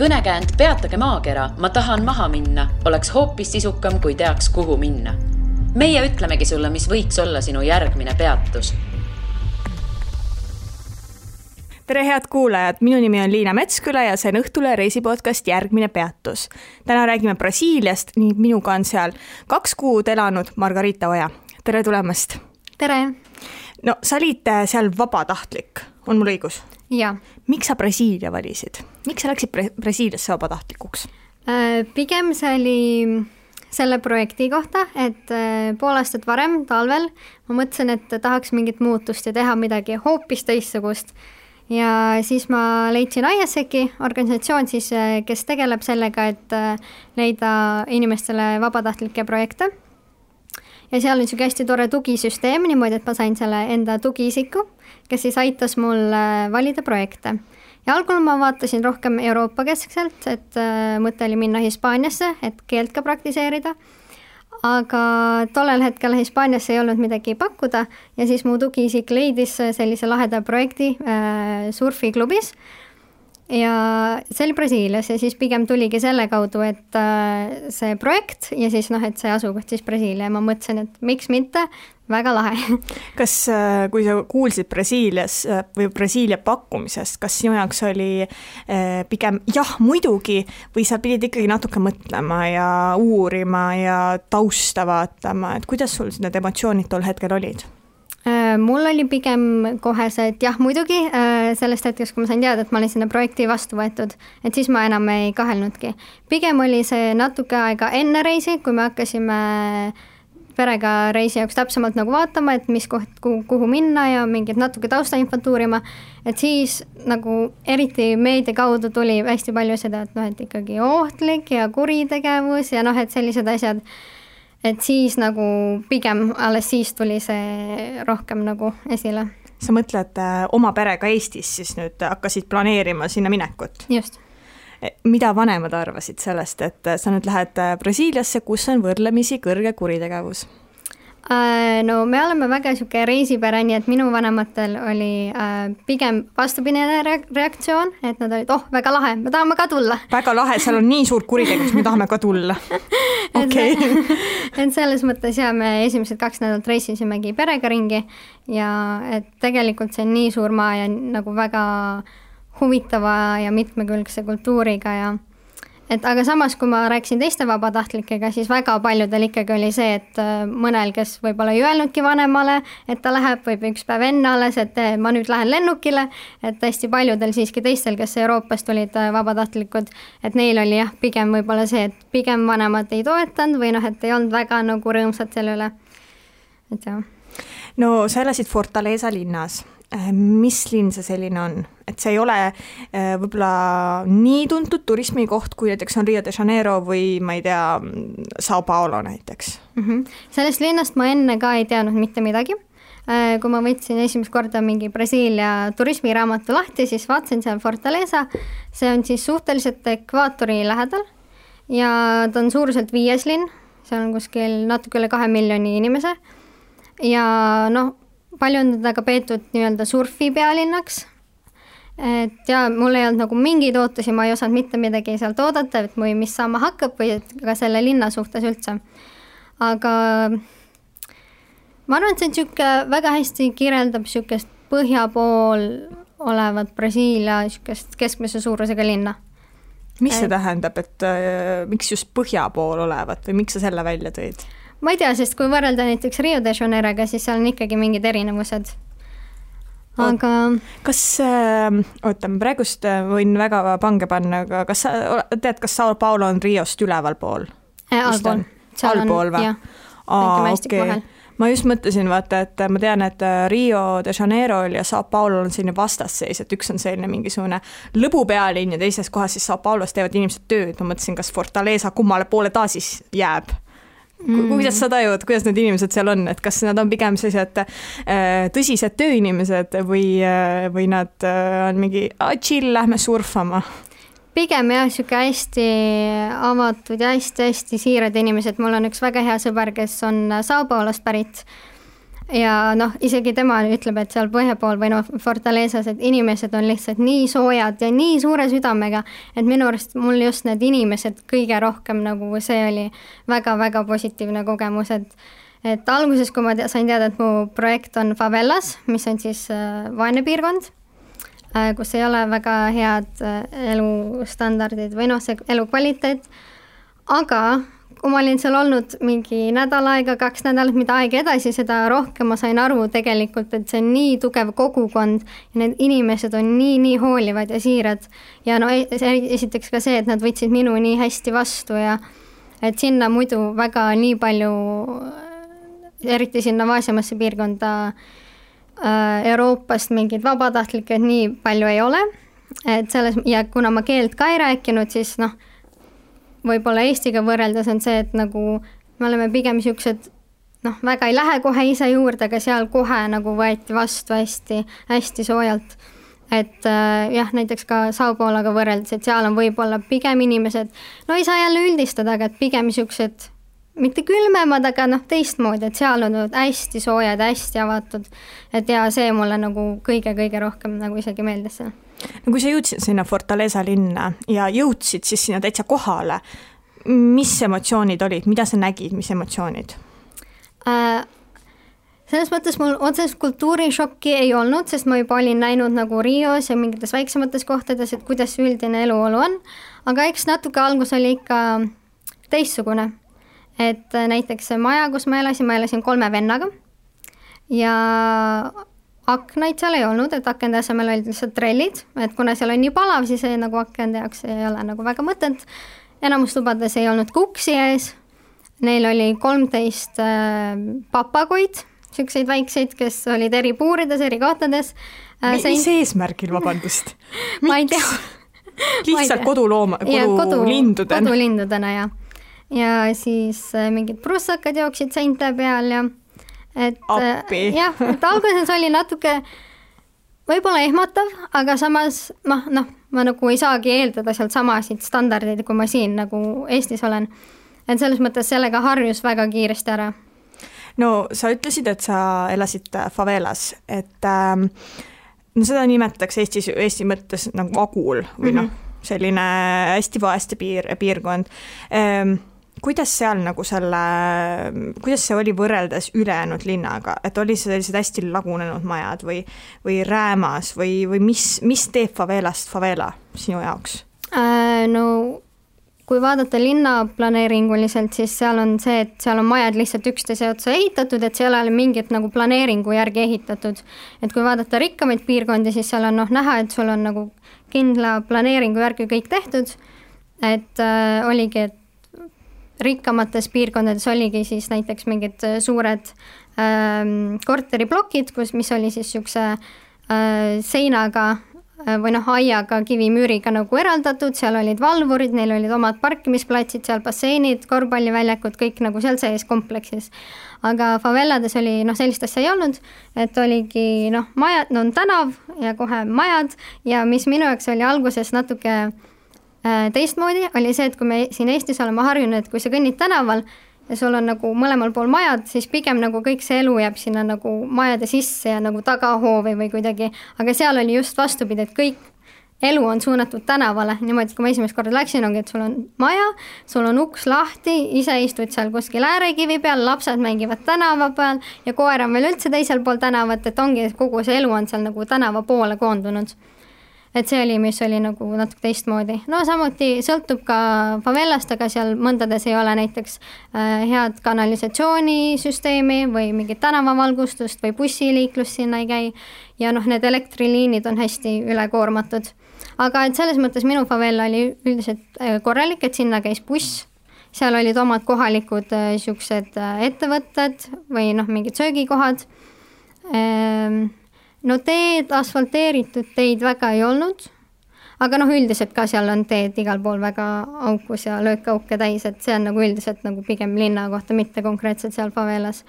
kõnekäänd Peatage maakera, ma tahan maha minna, oleks hoopis sisukam, kui teaks, kuhu minna. meie ütlemegi sulle, mis võiks olla sinu järgmine peatus tere, head kuulajad, minu nimi on Liina Metsküla ja see on Õhtule reisipodcast Järgmine peatus. täna räägime Brasiiliast ning minuga on seal kaks kuud elanud Margarita Oja. tere tulemast! tere! no sa olid äh, seal vabatahtlik, on mul õigus? miks sa Brasiilia valisid, miks sa läksid Brasiiliasse vabatahtlikuks? Äh, pigem see oli selle projekti kohta, et äh, pool aastat varem, talvel, ma mõtlesin, et tahaks mingit muutust ja teha midagi hoopis teistsugust ja siis ma leidsin ISEC-i, organisatsioon siis, äh, kes tegeleb sellega, et äh, leida inimestele vabatahtlikke projekte. Ja seal on niisugune hästi tore tugisüsteem niimoodi, et ma sain selle enda tugiisiku, kes siis aitas mul äh, valida projekte. ja algul ma vaatasin rohkem Euroopa keskselt, et mõte oli minna Hispaaniasse, et keelt ka praktiseerida aga tollel hetkel Hispaanias ei olnud midagi pakkuda ja siis mu tugiisik leidis sellise laheda projekti äh, surfiklubis ja see oli Brasiilias ja siis pigem tuligi selle kaudu, et äh, see projekt ja siis noh, et see asukoht siis Brasiilia ja ma mõtlesin, et miks mitte, väga lahe. kas, äh, kui sa kuulsid Brasiilias äh, või Brasiilia pakkumisest, kas sinu jaoks oli pigem jah, muidugi, või sa pidid ikkagi natuke mõtlema ja uurima ja tausta vaatama, et kuidas sul need emotsioonid tol hetkel olid? Äh, mul oli pigem kohe see, et jah, muidugi äh, sellest hetkest, kui ma sain teada, et ma olin sinna projekti vastu võetud, et siis ma enam ei kahelnudki. pigem oli see natuke aega enne reisi, kui me hakkasime perega reisi jaoks täpsemalt nagu vaatama, et mis koht, kuhu, minna ja mingit natuke taustainfot uurima, et siis nagu eriti meedia kaudu tuli hästi palju seda, et noh, et ikkagi ohtlik ja kuritegevus ja noh, et sellised asjad et siis nagu pigem alles siis tuli see rohkem nagu esile. sa mõtled äh, oma perega Eestis siis nüüd hakkasid planeerima sinna minekut? just. E, mida vanemad arvasid sellest, et sa nüüd lähed äh, Brasiiliasse, kus on võrdlemisi kõrge kuritegevus? Äh, no me oleme väga niisugune reisipere, nii et minu vanematel oli äh, pigem vastupidine reaktsioon, et nad olid, oh, väga lahe, me tahame ka tulla. väga lahe, seal on nii suur kuritegevus, me tahame ka tulla. okei. et selles mõttes ja me esimesed kaks nädalat reisisimegi perega ringi ja et tegelikult see on nii suur maa ja nagu väga huvitava ja mitmekülgse kultuuriga ja et aga samas, kui ma rääkisin teiste vabatahtlikega, siis väga paljudel ikkagi oli see, et äh, mõnel, kes võib-olla ei öelnudki vanemale, et ta läheb, võib üks päev enne alles, et äh, ma nüüd lähen lennukile, et hästi paljudel siiski teistel, kes Euroopast tulid äh, vabatahtlikud, et neil oli jah, pigem võib-olla see, et pigem vanemad ei toetanud või noh, et ei olnud väga nagu rõõmsad selle üle, et jah. no sa elasid Fortaleza linnas mis linn see selline on, et see ei ole äh, võib-olla nii tuntud turismikoht, kui näiteks on Rio de Janeiro või ma ei tea, Sao Paulo näiteks mm. -hmm. sellest linnast ma enne ka ei teadnud mitte midagi. Äh, kui ma võtsin esimest korda mingi Brasiilia turismiraamatu lahti, siis vaatasin seal Fortaleza, see on siis suhteliselt ekvaatori lähedal ja ta on suuruselt viies linn, seal on kuskil natuke üle kahe miljoni inimese ja noh, palju on teda ka peetud nii-öelda surfi pealinnaks. et ja mul ei olnud nagu mingeid ootusi, ma ei osanud mitte midagi sealt oodata, et või mis saama hakkab või et ka selle linna suhtes üldse. aga ma arvan, et see on niisugune väga hästi kirjeldab niisugust põhja pool olevat Brasiilia niisugust keskmise suurusega linna mis see tähendab, et äh, miks just põhja pool olevat või miks sa selle välja tõid? Ma ei tea, sest kui võrrelda näiteks Rio de Janeiroga, siis seal on ikkagi mingid erinevused. aga. kas äh,, oota, ma praegust äh, võin väga pange panna, aga kas sa tead, kas Sao Paulo on Riost ülevalpool äh,? allpool. allpool või? aa, okei ma just mõtlesin, vaata, et ma tean, et äh, Rio de Janeirol ja Sao Paulo'l on selline vastasseis, et üks on selline mingisugune lõbupealinn ja teises kohas siis Sao Paulos teevad inimesed tööd, ma mõtlesin, kas Fortaleza kummale poole ta siis jääb mm.. kuidas sa tajud, kuidas need inimesed seal on, et kas nad on pigem sellised äh, tõsised tööinimesed või äh,, või nad äh, on mingi chill, lähme surfama? pigem jah, niisugune hästi avatud ja hästi-hästi siirad inimesed, mul on üks väga hea sõber, kes on Sao Paulost pärit ja noh, isegi tema ütleb, et seal põhja pool või noh, Fortalezas, et inimesed on lihtsalt nii soojad ja nii suure südamega, et minu arust mul just need inimesed kõige rohkem nagu see oli väga-väga positiivne kogemus, et et alguses, kui ma te sain teada, et mu projekt on favelas, mis on siis äh, vaene piirkond äh,, kus ei ole väga head äh, elustandardid või noh, see elukvaliteet, aga kui ma olin seal olnud mingi nädal aega, kaks nädalat, mida aeg edasi, seda rohkem ma sain aru tegelikult, et see on nii tugev kogukond ja need inimesed on nii-nii hoolivad ja siirad. ja no e-, esiteks ka see, et nad võtsid minu nii hästi vastu ja et sinna muidu väga nii palju, eriti sinna vaesemasse piirkonda äh, Euroopast mingeid vabatahtlikke nii palju ei ole, et selles ja kuna ma keelt ka ei rääkinud, siis noh võib-olla Eestiga võrreldes on see, et nagu me oleme pigem niisugused noh, väga ei lähe kohe ise juurde, aga seal kohe nagu võeti vastu hästi, hästi soojalt. et äh, jah, näiteks ka Sao Pauloga võrreldes, et seal on võib-olla pigem inimesed, no ei saa jälle üldistada, aga et pigem niisugused mitte külmemad, aga noh, teistmoodi, et seal on hästi soojad, hästi avatud. et ja see mulle nagu kõige-kõige rohkem nagu isegi meeldis seal no kui sa jõudsid sinna Fortaleza linna ja jõudsid siis sinna täitsa kohale, mis emotsioonid olid, mida sa nägid, mis emotsioonid äh,? selles mõttes mul otsest kultuurishokki ei olnud, sest ma juba olin näinud nagu Rios ja mingites väiksemates kohtades, et kuidas üldine eluolu on, aga eks natuke algus oli ikka teistsugune. Et näiteks see maja, kus ma elasin, ma elasin kolme vennaga ja aknaid seal ei olnud, et akende asemel olid lihtsalt trellid, et kuna seal on nii palav, siis ei, nagu akende jaoks ei ole nagu väga mõtet. enamus tubades ei olnud ka uksi ees. Neil oli kolmteist äh, papagoid, niisuguseid väikseid, kes olid eri puurides, eri kohtades äh,. mis Sein... eesmärgil, vabandust ma ei tea lihtsalt kodulooma, kodulindudena? kodulindudena, jah. Ja siis äh, mingid prussakad jooksid seinte peal ja et. Äh, jah, et alguses oli natuke võib-olla ehmatav, aga samas noh, noh, ma nagu ei saagi eeldada sealt samasid standardeid, kui ma siin nagu Eestis olen. et selles mõttes sellega harjus väga kiiresti ära. no sa ütlesid, et sa elasid favelas, et ähm, no seda nimetatakse Eestis, Eesti mõttes nagu agul või mm -hmm. noh, selline hästi vaeste piir, piirkond ähm, kuidas seal nagu selle, kuidas see oli võrreldes ülejäänud linnaga, et oli sellised hästi lagunenud majad või, või räämas või, või mis, mis teeb favelast favela sinu jaoks äh,? no kui vaadata linnaplaneeringuliselt, siis seal on see, et seal on majad lihtsalt üksteise otsa ehitatud, et seal ei ole mingit nagu planeeringu järgi ehitatud. et kui vaadata rikkamaid piirkondi, siis seal on noh näha, et sul on nagu kindla planeeringu järgi kõik tehtud, et äh, oligi, et rikkamates piirkondades oligi siis näiteks mingid äh, suured ähm, korteriplokid, kus, mis oli siis niisuguse äh, seinaga äh, või noh, aiaga, kivimüüriga nagu eraldatud, seal olid valvurid, neil olid omad parkimisplatsid, seal basseinid, korvpalliväljakud, kõik nagu seal sees kompleksis. aga favelades oli noh, sellist asja ei olnud, et oligi noh, majad, no on tänav ja kohe majad ja mis minu jaoks oli alguses natuke äh, teistmoodi oli see, et kui me siin Eestis oleme harjunud, et kui sa kõnnid tänaval ja sul on nagu mõlemal pool majad, siis pigem nagu kõik see elu jääb sinna nagu majade sisse ja nagu tagahoovi või kuidagi, aga seal oli just vastupidi, et kõik elu on suunatud tänavale, niimoodi, et kui ma esimest korda läksin, ongi, et sul on maja, sul on uks lahti, ise istud seal kuskil äärekivi peal, lapsed mängivad tänava peal ja koer on veel üldse teisel pool tänavat, et ongi, kogu see elu on seal nagu tänava poole koondunud et see oli, mis oli nagu natuke teistmoodi. no samuti sõltub ka favelast, aga seal mõndades ei ole näiteks äh, head kanalisatsioonisüsteemi või mingit tänavavalgustust või bussiliiklus sinna ei käi ja noh, need elektriliinid on hästi ülekoormatud. aga et selles mõttes minu favela oli üldiselt äh, korralik, et sinna käis buss, seal olid omad kohalikud niisugused äh, ettevõtted või noh, mingid söögikohad ehm, no teed, asfalteeritud teid väga ei olnud, aga noh, üldiselt ka seal on teed igal pool väga aukus ja löökauke täis, et see on nagu üldiselt nagu pigem linna kohta, mitte konkreetselt seal favelas.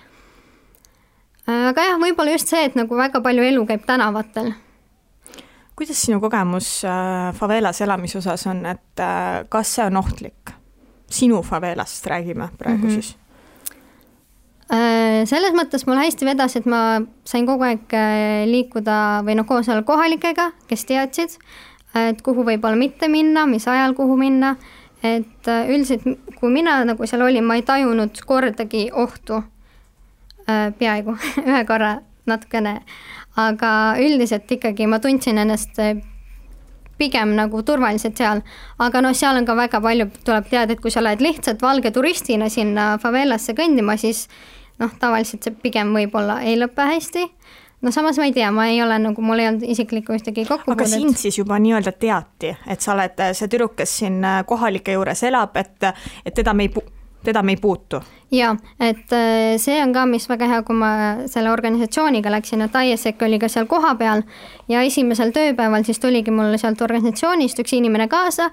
aga jah, võib-olla just see, et nagu väga palju elu käib tänavatel. kuidas sinu kogemus äh, favelas elamise osas on, et äh, kas see on ohtlik? sinu favelast räägime praegu mm -hmm. siis selles mõttes mul hästi vedas, et ma sain kogu aeg äh, liikuda või noh, koos olla kohalikega, kes teadsid, et kuhu võib-olla mitte minna, mis ajal kuhu minna, et äh, üldiselt kui mina nagu seal olin, ma ei tajunud kordagi ohtu, peaaegu ühe korra natukene, aga üldiselt ikkagi ma tundsin ennast pigem nagu turvaliselt seal. aga noh, seal on ka väga palju, tuleb teada, et kui sa lähed lihtsalt valge turistina sinna favelasse kõndima, siis noh, tavaliselt see pigem võib-olla ei lõpe hästi no samas ma ei tea, ma ei ole nagu, mul ei olnud isiklikku ühtegi kokkupuudet. aga sind siis juba nii-öelda teati, et sa oled see tüdruk, kes siin kohalike juures elab, et, et teda me ei pu-, teda me ei puutu. jaa, et äh, see on ka, mis väga hea, kui ma selle organisatsiooniga läksin, et ISEC oli ka seal kohapeal ja esimesel tööpäeval siis tuligi mul sealt organisatsioonist üks inimene kaasa,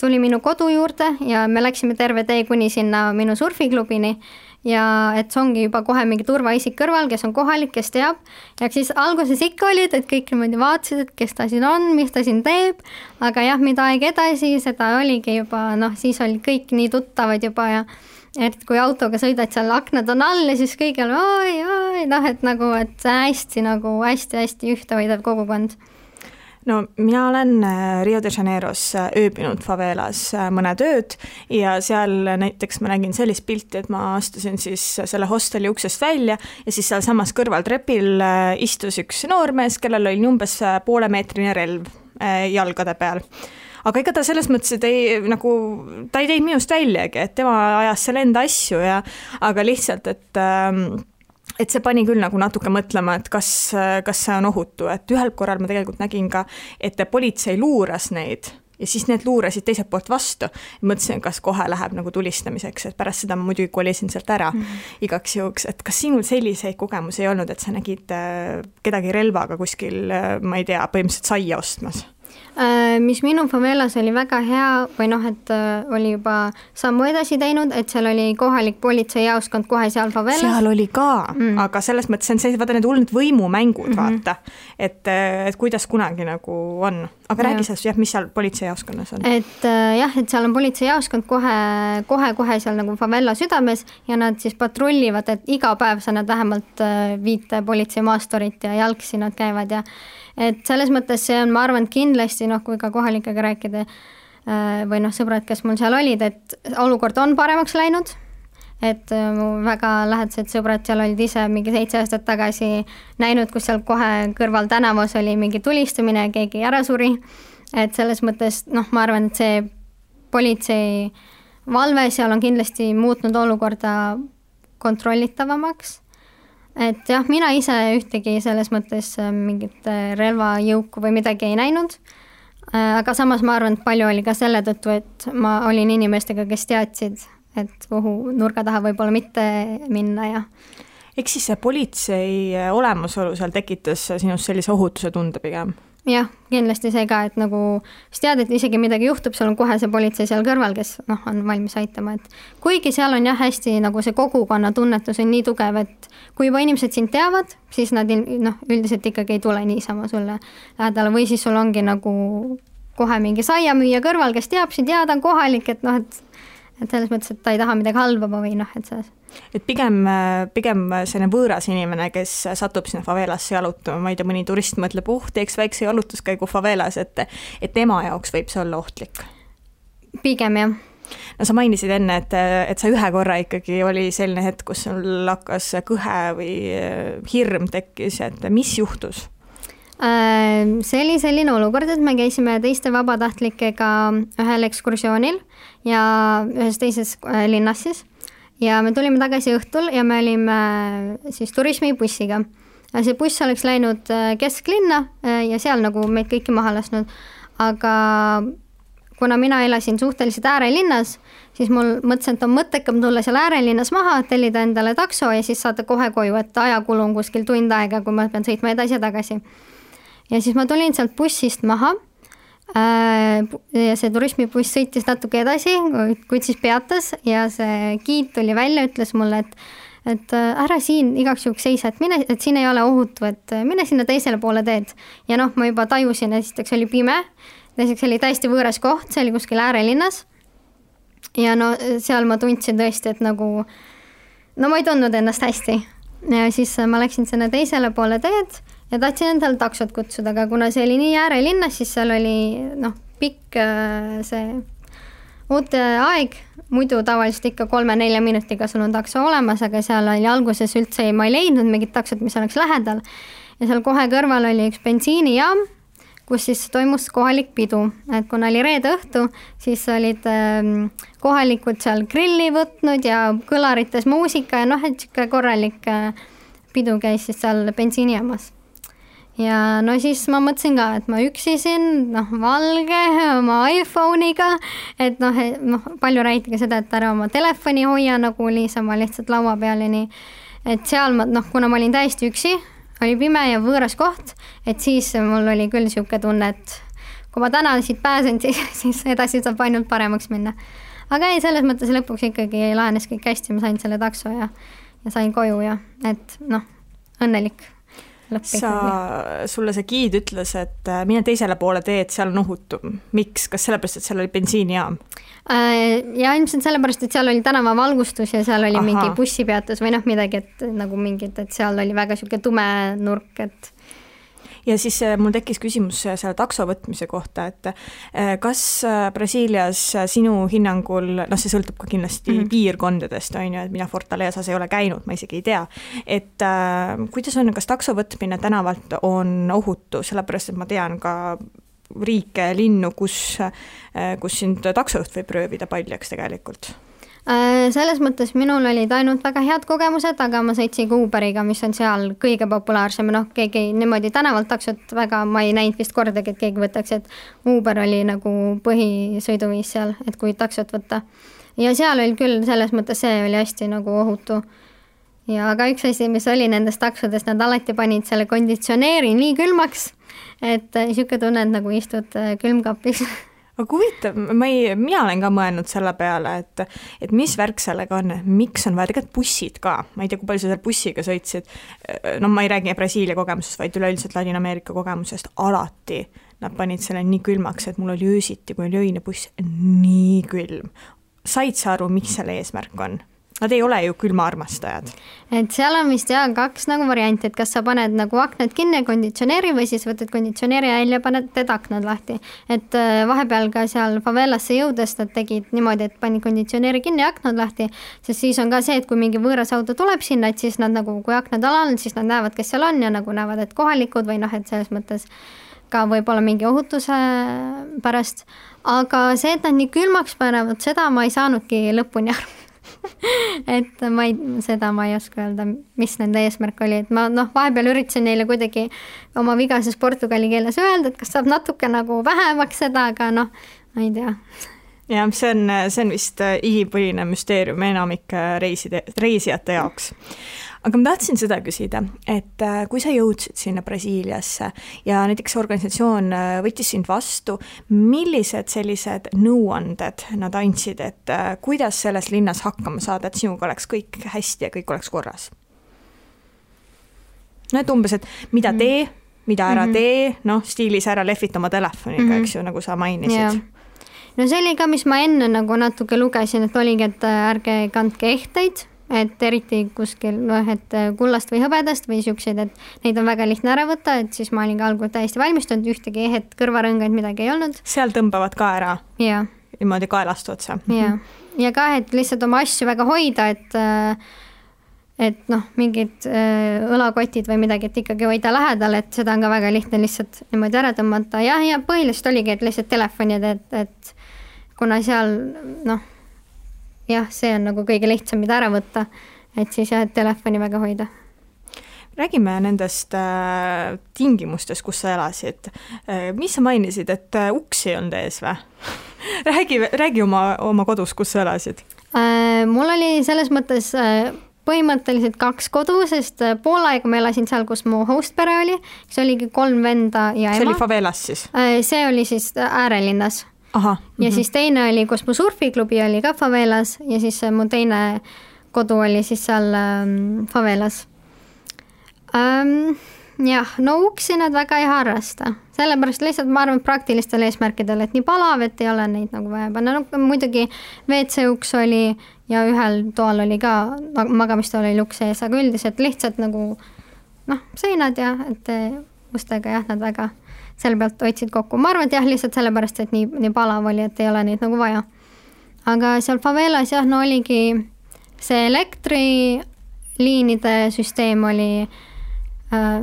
tuli minu kodu juurde ja me läksime terve tee kuni sinna minu surfiklubini ja et see ongi juba kohe mingi turvaisik kõrval, kes on kohalik, kes teab, ja siis alguses ikka olid, et kõik niimoodi vaatasid, et kes ta siin on, mis ta siin teeb, aga jah, mida aeg edasi, seda oligi juba noh, siis olid kõik nii tuttavad juba ja eriti kui autoga sõidad, seal aknad on all ja siis kõigil oi, oi, noh, et nagu, et hästi nagu hästi-hästi ühtehoidev kogukond no mina olen äh, Rio de Janeiros äh, ööbinud favelas äh, mõned ööd ja seal näiteks ma nägin sellist pilti, et ma astusin siis selle hosteli uksest välja ja siis sealsamas kõrval trepil istus üks noormees, kellel oli umbes poolemeetrine relv jalgade peal. Aga ega ta selles mõttes, et ei nagu, ta ei teinud minust väljagi, et tema ajas seal enda asju ja aga lihtsalt, et ähm, et see pani küll nagu natuke mõtlema, et kas, kas see on ohutu, et ühel korral ma tegelikult nägin ka, et politsei luuras neid ja siis need luurasid teiselt poolt vastu. mõtlesin, kas kohe läheb nagu tulistamiseks, et pärast seda ma muidugi kolisin sealt ära mm -hmm. igaks juhuks, et kas sinul selliseid kogemusi ei olnud, et sa nägid äh, kedagi relvaga kuskil, äh, ma ei tea, põhimõtteliselt saia ostmas? Äh, mis minu favelas oli väga hea või noh, et äh, oli juba sammu edasi teinud, et seal oli kohalik politseijaoskond kohe seal favelas. seal oli ka mm., aga selles mõttes on see, vaata need hullud võimumängud mm, -hmm. vaata, et, äh, et kuidas kunagi nagu on. aga ja. räägi sellest jah, mis seal politseijaoskonnas on? et jah, et seal on politseijaoskond kohe, kohe-kohe seal nagu favela südames ja nad siis patrullivad, et iga päev sa näed vähemalt viite politseimaasturit ja jalgsi nad käivad ja et selles mõttes see on, ma arvan, et kindlasti noh, kui ka kohalikega rääkida äh, või noh, sõbrad, kes mul seal olid, et olukord on paremaks läinud, et äh, mu väga lähedased sõbrad seal olid ise mingi seitse aastat tagasi näinud, kus seal kohe kõrval tänavas oli mingi tulistamine keegi ära suri, et selles mõttes noh, ma arvan, et see politsei valve seal on kindlasti muutnud olukorda kontrollitavamaks et jah, mina ise ühtegi selles mõttes äh, mingit äh, relvajõuku või midagi ei näinud, äh, aga samas ma arvan, et palju oli ka selle tõttu, et ma olin inimestega, kes teadsid, et kuhu nurga taha võib-olla mitte minna ja eks siis see politsei olemasolu seal tekitas sinus sellise ohutuse tunde pigem? Jah, kindlasti see ka, et nagu sa tead, et isegi midagi juhtub, sul on kohe see politsei seal kõrval, kes noh, on valmis aitama, et kuigi seal on jah, hästi nagu see kogukonna tunnetus on nii tugev, et kui juba inimesed sind teavad, siis nad noh, üldiselt ikkagi ei tule niisama sulle lähedale või siis sul ongi nagu kohe mingi saiamüüja kõrval, kes teab sind ja ta on kohalik, et noh, et et selles mõttes, et ta ei taha midagi halba või noh, et selles et pigem, pigem selline võõras inimene, kes satub sinna favelasse jalutama, ma ei tea, mõni turist mõtleb, uh, teeks väikse jalutuskäigu favelas, et et tema jaoks võib see olla ohtlik. pigem jah no sa mainisid enne, et, et sa ühe korra ikkagi oli selline hetk, kus sul hakkas kõhe või hirm tekkis, et mis juhtus? Äh, see oli selline olukord, et me käisime teiste vabatahtlikega ühel ekskursioonil ja ühes teises äh, linnas siis ja me tulime tagasi õhtul ja me olime äh, siis turismibussiga. see buss oleks läinud äh, kesklinna ja seal nagu meid kõiki maha lasknud, aga kuna mina elasin suhteliselt äärelinnas, siis mul mõtlesin, et on mõttekam tulla seal äärelinnas maha, tellida endale takso ja siis saada kohe koju, et ajakulu on kuskil tund aega, kui ma pean sõitma edasi ja tagasi. ja siis ma tulin sealt bussist maha ja see turismibuss sõitis natuke edasi, kuid siis peatas ja see giid tuli välja, ütles mulle, et et äh, ära siin igaks juhuks seisa, et mine, et siin ei ole ohutu, et mine sinna teisele poole teed. ja noh, ma juba tajusin, esiteks oli pime, teiseks oli täiesti võõras koht, see oli kuskil äärelinnas. ja no seal ma tundsin tõesti, et nagu no ma ei tundnud ennast hästi ja siis ma läksin sinna teisele poole teed ja tahtsin endale taksot kutsuda, aga kuna see oli nii äärelinnas, siis seal oli noh, pikk äh, see ooteaeg, muidu tavaliselt ikka kolme-nelja minutiga sul on takso olemas, aga seal oli alguses üldse, ma ei leidnud mingit taksot, mis oleks lähedal. ja seal kohe kõrval oli üks bensiinijaam, kus siis toimus kohalik pidu, et kuna oli reede õhtu, siis olid äh, kohalikud seal grilli võtnud ja kõlarites muusika ja noh, et niisugune korralik äh, pidu käis siis seal bensiinijaamas ja no siis ma mõtlesin ka, et ma üksi siin, noh, valge oma iPhone'iga, et noh, noh, palju räägiti ka seda, et ära oma telefoni hoia nagu niisama lihtsalt laua peal ja nii. et seal ma, noh, kuna ma olin täiesti üksi, oli pime ja võõras koht, et siis mul oli küll niisugune tunne, et kui ma täna siit pääsen, siis, siis edasi saab ainult paremaks minna. aga ei, selles mõttes lõpuks ikkagi lahenes kõik hästi, ma sain selle takso ja, ja sain koju ja et noh, õnnelik sa, sulle see giid ütles, et äh, mine teisele poole teed, seal on ohutum. miks, kas sellepärast, et seal oli bensiinijaam? Äh, ja ilmselt sellepärast, et seal oli tänavavalgustus ja seal oli Aha. mingi bussipeatus või noh, midagi, et nagu mingid, et seal oli väga niisugune tume nurk, et ja siis äh, mul tekkis küsimus äh, selle takso võtmise kohta, et äh, kas Brasiilias sinu hinnangul, noh, see sõltub ka kindlasti mm -hmm. piirkondadest, on ju, et mina Fortalezas ei ole käinud, ma isegi ei tea, et äh, kuidas on, kas takso võtmine tänavalt on ohutu, sellepärast et ma tean ka riike, linnu, kus, kus sind taksojuht võib röövida paljaks tegelikult selles mõttes minul olid ainult väga head kogemused, aga ma sõitsin ka Uberiga, mis on seal kõige populaarsem, noh, keegi niimoodi tänavalt taksot väga, ma ei näinud vist kordagi, et keegi võtaks, et Uber oli nagu põhisõiduviis seal, et kui taksot võtta. ja seal oli küll, selles mõttes see oli hästi nagu ohutu. ja aga üks asi, mis oli nendes taksodes, nad alati panid selle konditsioneeri nii külmaks, et niisugune tunne, et nagu istud äh, külmkapis aga huvitav, ma ei, mina olen ka mõelnud selle peale, et, et mis värk sellega on, miks on vaja, tegelikult bussid ka, ma ei tea, kui palju sa seal bussiga sõitsid, no ma ei räägi Brasiilia kogemusest, vaid üleüldiselt Ladina-Ameerika kogemusest, alati nad panid selle nii külmaks, et mul oli öösiti, kui oli öine buss, nii külm. said sa aru, mis selle eesmärk on? Nad ei ole ju külmaarmastajad. et seal on vist jah kaks nagu varianti, et kas sa paned nagu aknad kinni konditsioneeri või siis võtad konditsioneeri välja, paned teed aknad lahti. et äh, vahepeal ka seal favelasse jõudes nad tegid niimoodi, et panid konditsioneeri kinni ja aknad lahti, sest siis on ka see, et kui mingi võõras auto tuleb sinna, et siis nad nagu, kui aknad alal, siis nad näevad, kes seal on ja nagu näevad, et kohalikud või noh, et selles mõttes ka võib-olla mingi ohutuse pärast, aga see, et nad nii külmaks panevad, seda ma ei saanudki lõpuni aru et ma ei, seda ma ei oska öelda, mis nende eesmärk oli, et ma noh, vahepeal üritasin neile kuidagi oma vigases portugali keeles öelda, et kas saab natuke nagu vähemaks seda, aga noh, ma ei tea. Jah, see on, see on vist igipõline müsteerium enamike reiside, reisijate jaoks aga ma tahtsin seda küsida, et äh, kui sa jõudsid sinna Brasiiliasse ja näiteks organisatsioon äh, võttis sind vastu, millised sellised nõuanded nad andsid, et äh, kuidas selles linnas hakkama saada, et sinuga oleks kõik hästi ja kõik oleks korras? no et umbes, et mida mhm. tee, mida ära mm -hmm. tee, noh, stiilis ära lehvita oma telefoniga mm, -hmm. eks ju, nagu sa mainisid yeah no see oli ka, mis ma enne nagu natuke lugesin, et oligi, et ärge kandke ehteid et eriti kuskil noh, et kullast või hõbedast või siukseid, et neid on väga lihtne ära võtta, et siis ma olin ka algul täiesti valmistunud, ühtegi ehet, kõrvarõngaid, midagi ei olnud. seal tõmbavad ka ära? niimoodi kaelast otsa? ja, ja ka, et lihtsalt oma asju väga hoida, et et noh, mingid äh, õlakotid või midagi, et ikkagi hoida lähedal, et seda on ka väga lihtne lihtsalt niimoodi ära tõmmata, jah, ja põhiliselt oligi, et lihtsalt telefonid, et, et kuna seal noh jah, see on nagu kõige lihtsam, mida ära võtta, et siis jah, et telefoni väga hoida räägime nendest äh, tingimustest, kus sa elasid äh,. mis sa mainisid, et äh, uksi ei olnud ees või räägi, räägi oma, oma kodus, kus sa elasid äh,. mul oli selles mõttes äh, põhimõtteliselt kaks kodu, sest äh, pool aega ma elasin seal, kus mu host pere oli, see oligi kolm venda ja ema. see oli favelas siis äh,? see oli siis äärelinnas Aha, ja mm -hmm. siis teine oli, kus mu surfiklubi oli ka favelas ja siis äh, mu teine kodu oli siis seal ähm, favelas ähm,. jah, no uksi nad väga ei harrasta, sellepärast lihtsalt ma arvan, praktilistel eesmärkidel, et nii palav, et ei ole neid nagu vaja panna, no muidugi WC uks oli ja ühel toal oli ka, magamistool oli uks sees, aga üldiselt lihtsalt nagu noh, seinad ja et ustega jah, nad väga selle pealt hoidsid kokku, ma arvan, et jah, lihtsalt sellepärast, et nii, nii palav oli, et ei ole neid nagu vaja. aga seal favelas jah, no oligi see elektriliinide süsteem oli äh,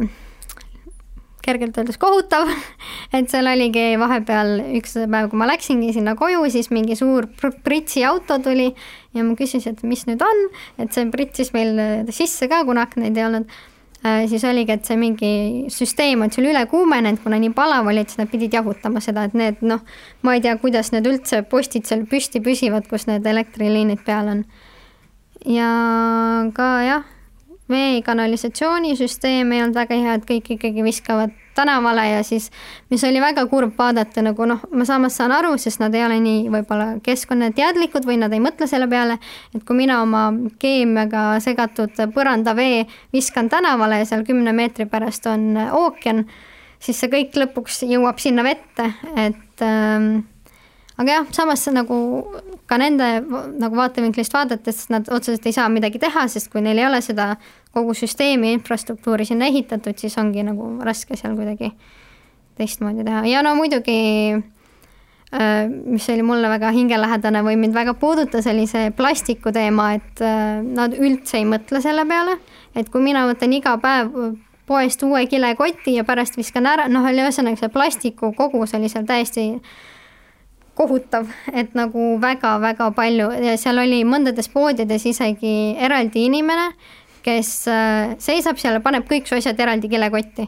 kergelt öeldes kohutav, et seal oligi vahepeal üks päev, kui ma läksingi sinna koju, siis mingi suur pritsi auto tuli ja ma küsisin, et mis nüüd on, et see pritsis meil sisse ka, kuna aknaid ei olnud. Siis oligi, et see mingi süsteem on sul üle kuumenenud, kuna nii palav oli, et siis nad pidid jahutama seda, et need noh, ma ei tea, kuidas need üldse postid seal püsti püsivad, kus need elektriliinid peal on. ja ka jah vee kanalisatsioonisüsteem ei olnud väga hea, et kõik ikkagi viskavad tänavale ja siis, mis oli väga kurb vaadata nagu noh, ma samas saan aru, sest nad ei ole nii võib-olla keskkonnateadlikud või nad ei mõtle selle peale, et kui mina oma keemiaga segatud põrandavee viskan tänavale ja seal kümne meetri pärast on ookean, siis see kõik lõpuks jõuab sinna vette, et ähm, aga jah, samas nagu ka nende nagu vaatevinklist vaadates nad otseselt ei saa midagi teha, sest kui neil ei ole seda kogu süsteemi infrastruktuuri sinna ehitatud, siis ongi nagu raske seal kuidagi teistmoodi teha. Ja no muidugi äh, mis oli mulle väga hingelähedane või mind väga puudutas, oli see plastiku teema, et äh, nad üldse ei mõtle selle peale, et kui mina võtan iga päev poest uue kilekoti ja pärast viskan ära, noh, oli ühesõnaga see plastiku kogus oli seal täiesti kohutav, et nagu väga-väga palju ja seal oli mõndades poodides isegi eraldi inimene, kes äh, seisab seal ja paneb kõik su asjad eraldi kilekotti.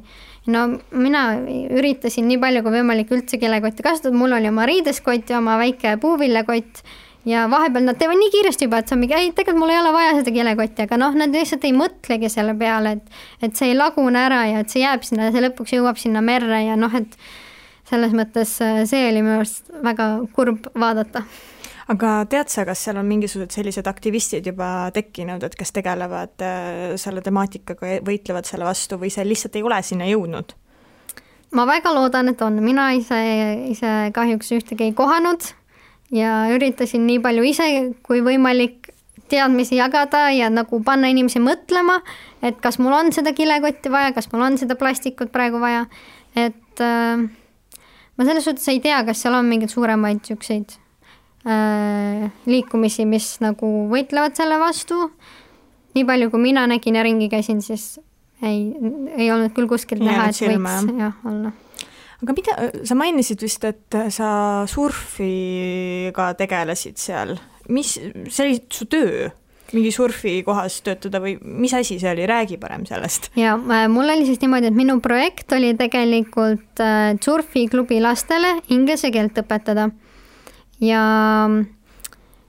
no mina üritasin nii palju kui võimalik üldse kilekotti kasutada, mul oli oma riideskott ja oma väike puuviljakott ja vahepeal nad teevad nii kiiresti juba, et sa mingi, ei, tegelikult mul ei ole vaja seda kilekotti, aga noh, nad lihtsalt ei mõtlegi selle peale, et, et see ei lagune ära ja et see jääb sinna ja see lõpuks jõuab sinna merre ja noh, et selles mõttes äh, see oli minu arust väga kurb vaadata. Aga tead sa, kas seal on mingisugused sellised aktivistid juba tekkinud, et kes tegelevad äh, selle temaatikaga, võitlevad selle vastu või see lihtsalt ei ole sinna jõudnud? ma väga loodan, et on, mina ise, ise kahjuks ühtegi ei kohanud ja üritasin nii palju ise kui võimalik teadmisi jagada ja nagu panna inimesi mõtlema, et kas mul on seda kilekotti vaja, kas mul on seda plastikut praegu vaja, et äh, ma selles suhtes ei tea, kas seal on mingeid suuremaid niisuguseid äh, liikumisi, mis nagu võitlevad selle vastu. nii palju, kui mina nägin ja ringi käisin, siis ei, ei olnud küll kuskilt näha, et silma, võiks jah olla aga mida, sa mainisid vist, et sa surfiga tegelesid seal, mis, see oli su töö? Mingi surfikohas töötada või mis asi see oli, räägi parem sellest. ja äh, mul oli siis niimoodi, et minu projekt oli tegelikult äh, surfiklubi lastele inglise keelt õpetada. ja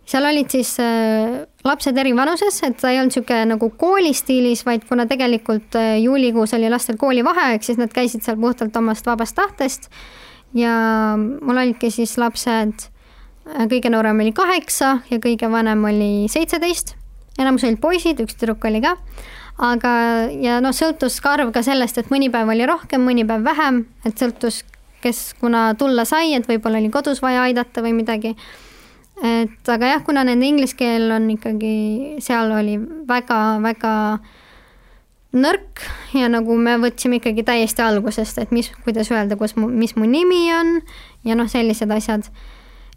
seal olid siis äh, lapsed eri vanuses, et ta ei olnud niisugune nagu kooli stiilis, vaid kuna tegelikult juulikuus oli lastel koolivaheaeg, siis nad käisid seal puhtalt omast vabast tahtest. ja mul olidki siis lapsed, kõige noorem oli kaheksa ja kõige vanem oli seitseteist enamus olid poisid, üks tüdruk oli ka, aga, ja noh, sõltus ka arv ka sellest, et mõni päev oli rohkem, mõni päev vähem, et sõltus, kes kuna tulla sai, et võib-olla oli kodus vaja aidata või midagi. et aga jah, kuna nende inglise keel on ikkagi, seal oli väga-väga nõrk ja nagu me võtsime ikkagi täiesti algusest, et mis, kuidas öelda, kus mu, mis mu nimi on ja noh, sellised asjad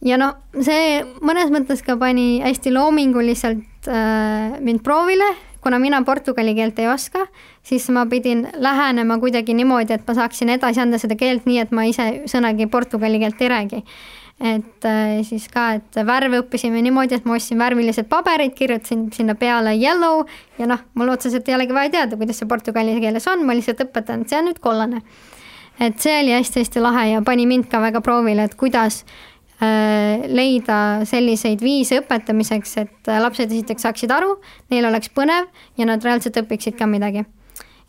ja no see mõnes mõttes ka pani hästi loominguliselt äh, mind proovile, kuna mina portugali keelt ei oska, siis ma pidin lähenema kuidagi niimoodi, et ma saaksin edasi anda seda keelt nii, et ma ise sõnagi portugali keelt ei räägi. et äh, siis ka, et värve õppisime niimoodi, et ma ostsin värvilised paberid, kirjutasin sinna peale yellow ja noh, mul otseselt ei olegi vaja teada, kuidas see portugali keeles on, ma lihtsalt õpetan, et see on nüüd kollane. et see oli hästi-hästi lahe ja pani mind ka väga proovile, et kuidas leida selliseid viise õpetamiseks, et äh, lapsed esiteks saaksid aru, neil oleks põnev ja nad reaalselt õpiksid ka midagi.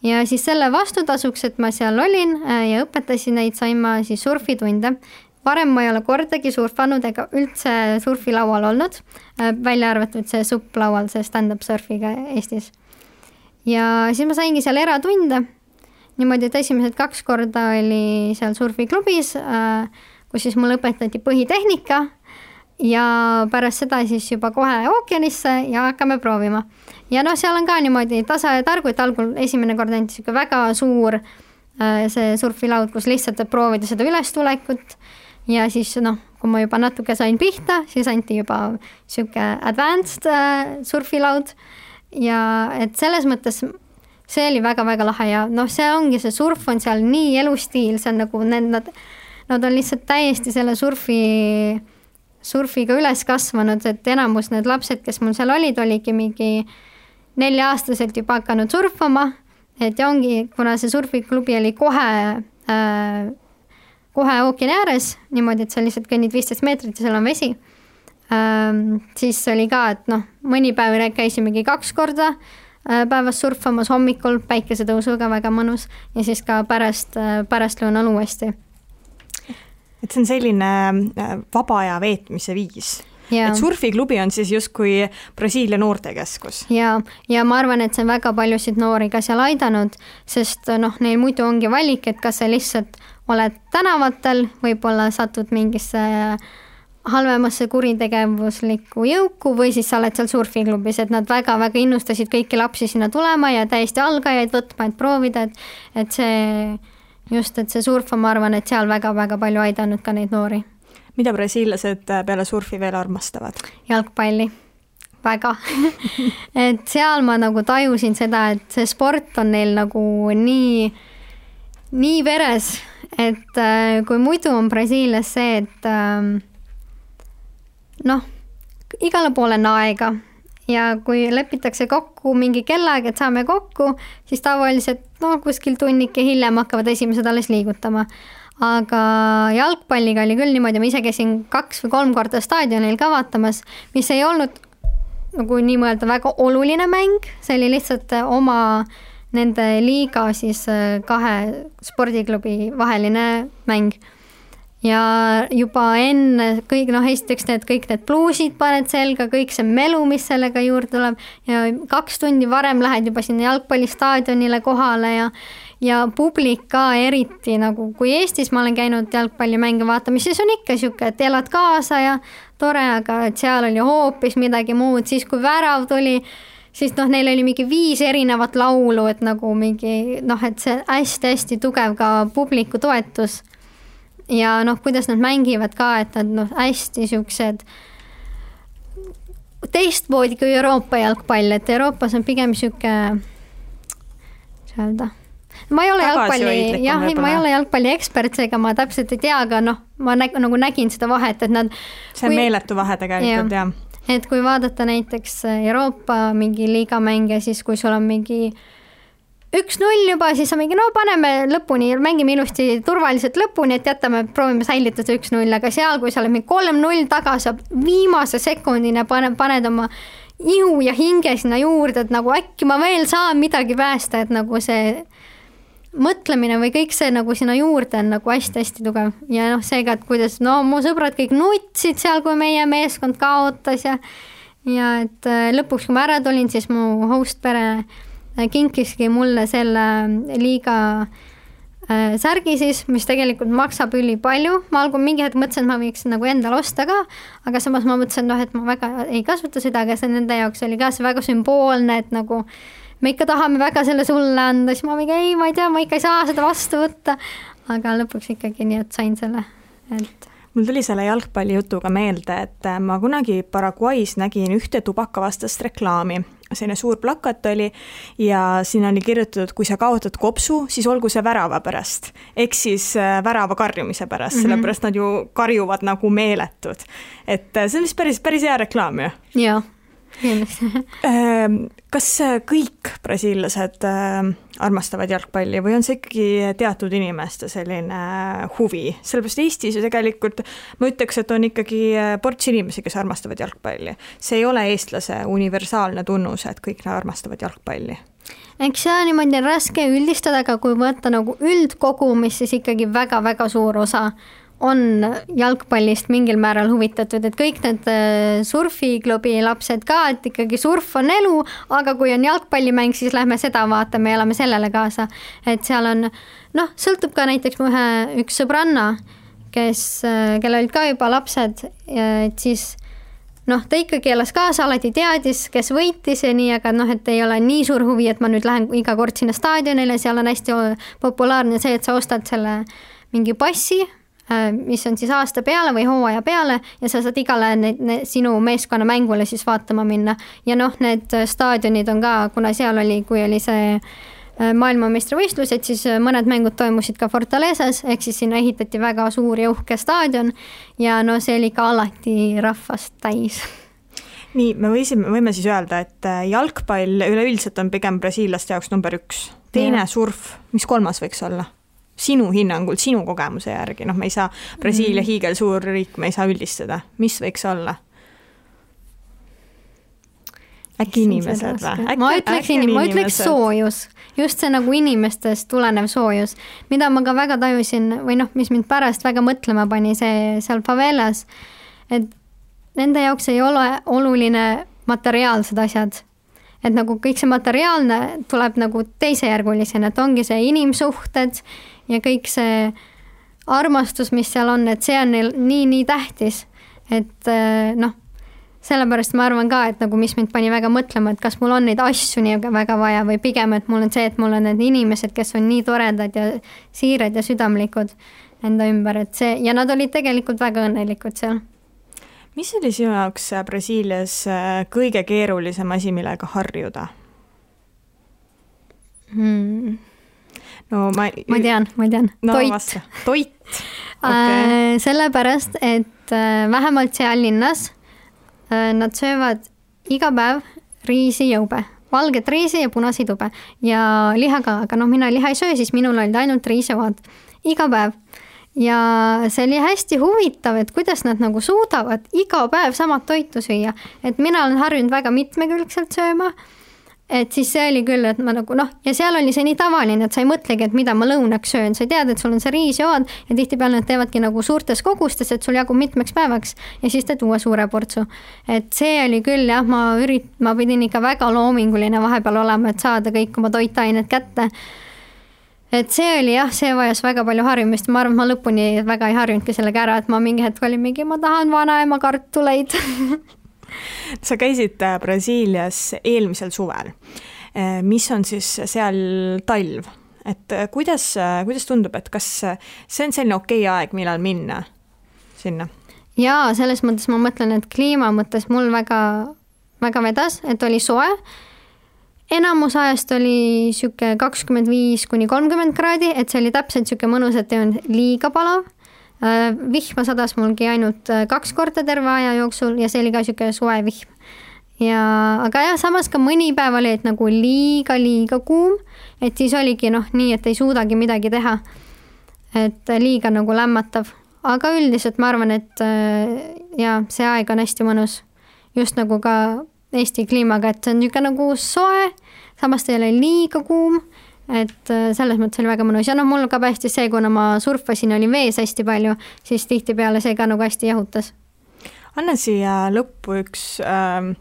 ja siis selle vastutasuks, et ma seal olin äh, ja õpetasin neid, sain ma siis surfitunde. varem ma ei ole kordagi surfanud ega üldse surfilaual olnud, välja arvatud see supplaual, see stand-up surfiga Eestis. ja siis ma saingi seal eratunde niimoodi, et esimesed kaks korda oli seal surfiklubis, kus siis mul õpetati põhitehnika ja pärast seda siis juba kohe ookeanisse ja hakkame proovima. ja noh, seal on ka niimoodi tasa ja targu, et algul esimene kord ainult niisugune väga suur äh, see surfilaud, kus lihtsalt, proovida seda ülestulekut ja siis noh, kui ma juba natuke sain pihta, siis anti juba niisugune advanced äh, surfilaud ja et selles mõttes see oli väga-väga lahe ja noh, see ongi, see surf on seal nii elustiil, see on nagu need, nad, nad on lihtsalt täiesti selle surfi surfiga üles kasvanud, et enamus need lapsed, kes mul seal olid, olidki mingi nelja-aastaselt juba hakanud surfama, et ja ongi, kuna see surfiklubi oli kohe äh,, kohe ookeani ääres, niimoodi, et sa lihtsalt kõnnid viisteist meetrit ja seal on vesi ähm,, siis oli ka, et noh, mõni päev käisimegi kaks korda äh, päevas surfamas hommikul päikesetõusuga, väga mõnus, ja siis ka pärast äh,, pärastlõunal uuesti et see on selline äh, vaba aja veetmise viis Ja. et surfiklubi on siis justkui Brasiilia noortekeskus. ja, ja ma arvan, et see on väga paljusid noori ka seal aidanud, sest noh, neil muidu ongi valik, et kas sa lihtsalt oled tänavatel, võib-olla satud mingisse halvemasse kuritegevuslikku jõuku või siis sa oled seal surfiklubis, et nad väga-väga innustasid kõiki lapsi sinna tulema ja täiesti algajaid võtma, et proovida, et, et see just, et see surf on, ma arvan, et seal väga-väga palju aidanud ka neid noori. mida brasiillased äh, peale surfi veel armastavad? jalgpalli, väga et seal ma nagu tajusin seda, et see sport on neil nagu nii, nii veres, et äh, kui muidu on Brasiilias see, et äh, noh, igale poole on aega ja kui lepitakse kokku mingi kellaaeg, et saame kokku, siis tavaliselt no kuskil tunnike hiljem hakkavad esimesed alles liigutama. aga jalgpalliga oli küll niimoodi, ma ise käisin kaks või kolm korda staadionil ka vaatamas, mis ei olnud nagu nii mõelda väga oluline mäng, see oli lihtsalt oma nende liiga siis kahe spordiklubi vaheline mäng ja juba enne kõik noh, esiteks need kõik need pluusid paned selga, kõik see melu, mis sellega juurde tuleb. Ja kaks tundi varem lähed juba sinna jalgpallistaadionile kohale ja ja publik ka eriti nagu, kui Eestis ma olen käinud jalgpallimänge vaatamas, siis on ikka sihuke, et elad kaasa ja tore, aga et seal oli hoopis midagi muud, siis kui värav tuli, siis noh, neil oli mingi viis erinevat laulu, et nagu mingi noh, et see hästi-hästi tugev ka publiku toetus ja noh, kuidas nad mängivad ka, et nad noh, hästi siuksed teistmoodi kui Euroopa jalgpall, et Euroopas on pigem sihuke, kuidas öelda ma ei ole jalgpalli, jah, ei, ma ei ole jalgpalli ekspert, seega ma täpselt ei tea, aga noh, ma näg, nagu nägin seda vahet, et nad. see on kui, meeletu vahe tegelikult jah ja.. et kui vaadata näiteks Euroopa mingi liigamänge, siis kui sul on mingi äh, üks-null juba, siis on mingi, no paneme lõpuni, mängime ilusti turvaliselt lõpuni, et jätame, proovime säilitada üks-null, aga seal, kui sa oled mingi kolm-null taga, sa viimase sekundina paned, paned oma ihu ja hinge sinna juurde, et nagu äkki ma veel saan midagi päästa, et nagu see mõtlemine või kõik see nagu sinna juurde on nagu hästi-hästi tugev. Ja noh, seega, et kuidas, no mu sõbrad kõik nutsid seal, kui meie meeskond kaotas ja ja et äh, lõpuks, kui ma ära tulin, siis mu host pere kinkiski mulle selle liiga äh, särgi siis, mis tegelikult maksab ülipalju, ma algul mingi hetk mõtlesin, et ma võiksin nagu endale osta ka, aga samas ma mõtlesin, noh, et ma väga ei kasuta seda, aga see nende jaoks oli ka see väga sümboolne, et nagu me ikka tahame väga selle sulle anda, siis ma mingi ei, ma ei tea, ma ikka ei saa seda vastu võtta. aga lõpuks ikkagi nii, et sain selle, et mul tuli selle jalgpallijutuga meelde, et ma kunagi Paraguay's nägin ühte tubakavastast reklaami selline suur plakat oli ja siin oli kirjutatud, kui sa kaotad kopsu, siis olgu see värava pärast. ehk siis äh, värava karjumise pärast mm, -hmm. sellepärast nad ju karjuvad nagu meeletud. et äh, see on vist päris, päris hea reklaam ju. jah kas kõik brasiillased ehm, armastavad jalgpalli või on see ikkagi teatud inimeste selline huvi, sellepärast Eestis ju tegelikult ma ütleks, et on ikkagi ports inimesi, kes armastavad jalgpalli. see ei ole eestlase universaalne tunnus, et kõik armastavad jalgpalli. Eks see on niimoodi raske üldistada, aga kui võtta nagu üldkogumis, siis ikkagi väga-väga suur osa on jalgpallist mingil määral huvitatud, et kõik need äh, surfiklubi lapsed ka, et ikkagi surf on elu, aga kui on jalgpallimäng, siis lähme seda vaatame ja elame sellele kaasa. et seal on noh, sõltub ka näiteks mu ühe, üks sõbranna, kes, äh, kellel olid ka juba lapsed, et siis noh, ta ikkagi elas kaasa, alati teadis, kes võitis ja nii, aga noh, et ei ole nii suur huvi, et ma nüüd lähen iga kord sinna staadionile, seal on hästi populaarne see, et sa ostad selle mingi passi, mis on siis aasta peale või hooaja peale ja sa saad igale need, need, sinu meeskonna mängule siis vaatama minna. ja noh, need staadionid on ka, kuna seal oli, kui oli see Äh, maailmameistrivõistlused, siis äh, mõned mängud toimusid ka Fortalezas, ehk siis sinna ehitati väga suur ja uhke staadion ja no see oli ka alati rahvast täis nii, me võisime, võime siis öelda, et äh, jalgpall üleüldiselt on pigem brasiillaste jaoks number üks, teine ja. surf, mis kolmas võiks olla? Sinu hinnangul, sinu kogemuse järgi, noh, me ei saa, Brasiilia mm. hiigelsuur riik, me ei saa üldistada, mis võiks olla? äkki inimesed või? ma ütleks, ma ütleks soojus, just see nagu inimestest tulenev soojus, mida ma ka väga tajusin või noh, mis mind pärast väga mõtlema pani, see seal favelas, et nende jaoks ei ole oluline materiaalsed asjad. et nagu kõik see materiaalne tuleb nagu teisejärgulisena, et ongi see inimsuhted ja kõik see armastus, mis seal on, et see on neil nii-nii tähtis, et noh sellepärast ma arvan ka, et nagu, mis mind pani väga mõtlema, et kas mul on neid asju nii väga vaja või pigem, et mul on see, et mul on need inimesed, kes on nii toredad ja siirad ja südamlikud enda ümber, et see ja nad olid tegelikult väga õnnelikud seal. mis oli sinu jaoks äh, Brasiilias äh, kõige keerulisem asi, millega harjuda hmm.? No ma ma tean, ma tean. No,, toit. toit. Okay. Äh, sellepärast, et vähemalt seal linnas Äh, nad söövad iga päev riisijõube, valget riisi ja punaseid ube. Ja liha ka, aga noh, mina liha ei söö, siis minul olid ainult riisivad iga päev. ja see oli hästi huvitav, et kuidas nad nagu suudavad iga päev samat toitu süüa, et mina olen harjunud väga mitmekülgselt sööma et siis see oli küll, et ma nagu noh, ja seal oli see nii tavaline, et sa ei mõtlegi, et mida ma lõunaks söön, sa tead, et sul on see riisjood ja tihtipeale nad teevadki nagu suurtes kogustes, et sul jagub mitmeks päevaks ja siis teed uue suure portsu. et see oli küll jah, ma ürit-, ma pidin ikka väga loominguline vahepeal olema, et saada kõik oma toitained kätte. Et see oli jah, see vajas väga palju harjumist, ma arvan, et ma lõpuni väga ei harjunudki sellega ära, et ma mingi hetk olin mingi, ma tahan vanaema kartuleid sa käisid äh, Brasiilias eelmisel suvel. Äh, mis on siis seal talv, et äh, kuidas, kuidas tundub, et kas see on selline okei okay aeg, millal minna sinna? jaa, selles mõttes ma mõtlen, et kliima mõttes mul väga, väga vedas, et oli soe. enamus ajast oli sihuke kakskümmend viis kuni kolmkümmend kraadi, et see oli täpselt sihuke mõnus, et ei olnud liiga palav vihma sadas mulgi ainult äh, kaks korda terve aja jooksul ja see oli ka niisugune soe vihm. ja, aga jah, samas ka mõni päev oli, et nagu liiga-liiga kuum, et siis oligi noh, nii, et ei suudagi midagi teha. et liiga nagu lämmatav, aga üldiselt ma arvan, et äh, jaa, see aeg on hästi mõnus. just nagu ka Eesti kliimaga, et see on niisugune nagu soe, samas ta ei ole liiga kuum et äh, selles mõttes oli väga mõnus ja noh, mul ka päästis see, kuna ma surfasin, oli vees hästi palju, siis tihtipeale see ka nagu hästi jahutas. anna siia lõppu üks äh,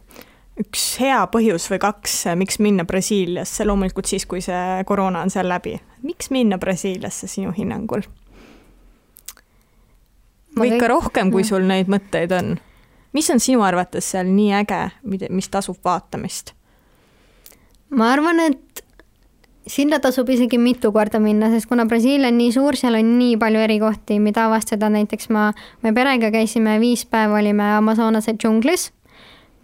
üks hea põhjus või kaks, miks minna Brasiiliasse, loomulikult siis, kui see koroona on seal läbi. miks minna Brasiiliasse sinu hinnangul? või ikka rohkem, kui sul neid mõtteid on? mis on sinu arvates seal nii äge, mis tasub vaatamist? ma arvan, et sinna tasub isegi mitu korda minna, sest kuna Brasiilia on nii suur, seal on nii palju erikohti, mida avastada, näiteks ma, me perega käisime viis päeva, olime Amazonase džunglis,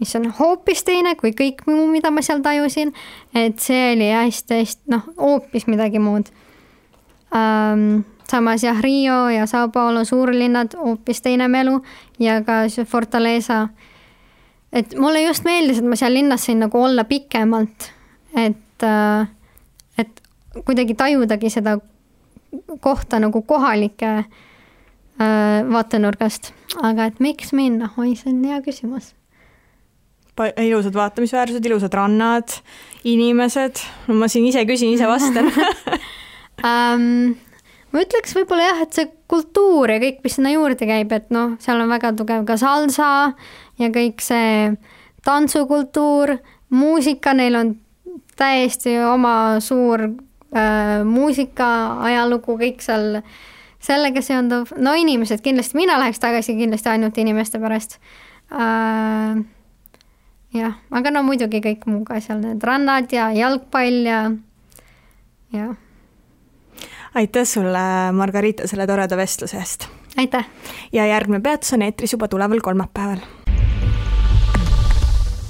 mis on hoopis teine kui kõik muu, mida ma seal tajusin, et see oli hästi-hästi noh, hoopis midagi muud um,. samas jah, Rio ja Sao Paulo suurlinnad, hoopis teine melu ja ka Fortaleza. et mulle just meeldis, et ma seal linnas sain nagu olla pikemalt, et uh, kuidagi tajudagi seda kohta nagu kohalike äh, vaatenurgast, aga et miks minna, oi, see on hea küsimus. ilusad vaatamisväärsused, ilusad rannad, inimesed, no ma siin ise küsin, ise vastan. Um, ma ütleks võib-olla jah, et see kultuur ja kõik, mis sinna juurde käib, et noh, seal on väga tugev ka salsa ja kõik see tantsukultuur, muusika, neil on täiesti oma suur muusika ajalugu, kõik seal sellega seonduv, no inimesed kindlasti, mina läheks tagasi kindlasti ainult inimeste pärast äh,. jah, aga no muidugi kõik muu ka seal, need rannad ja jalgpall ja, jah aitäh sulle, Margarita, selle toreda vestluse eest! aitäh! ja järgmine peatus on eetris juba tuleval kolmapäeval.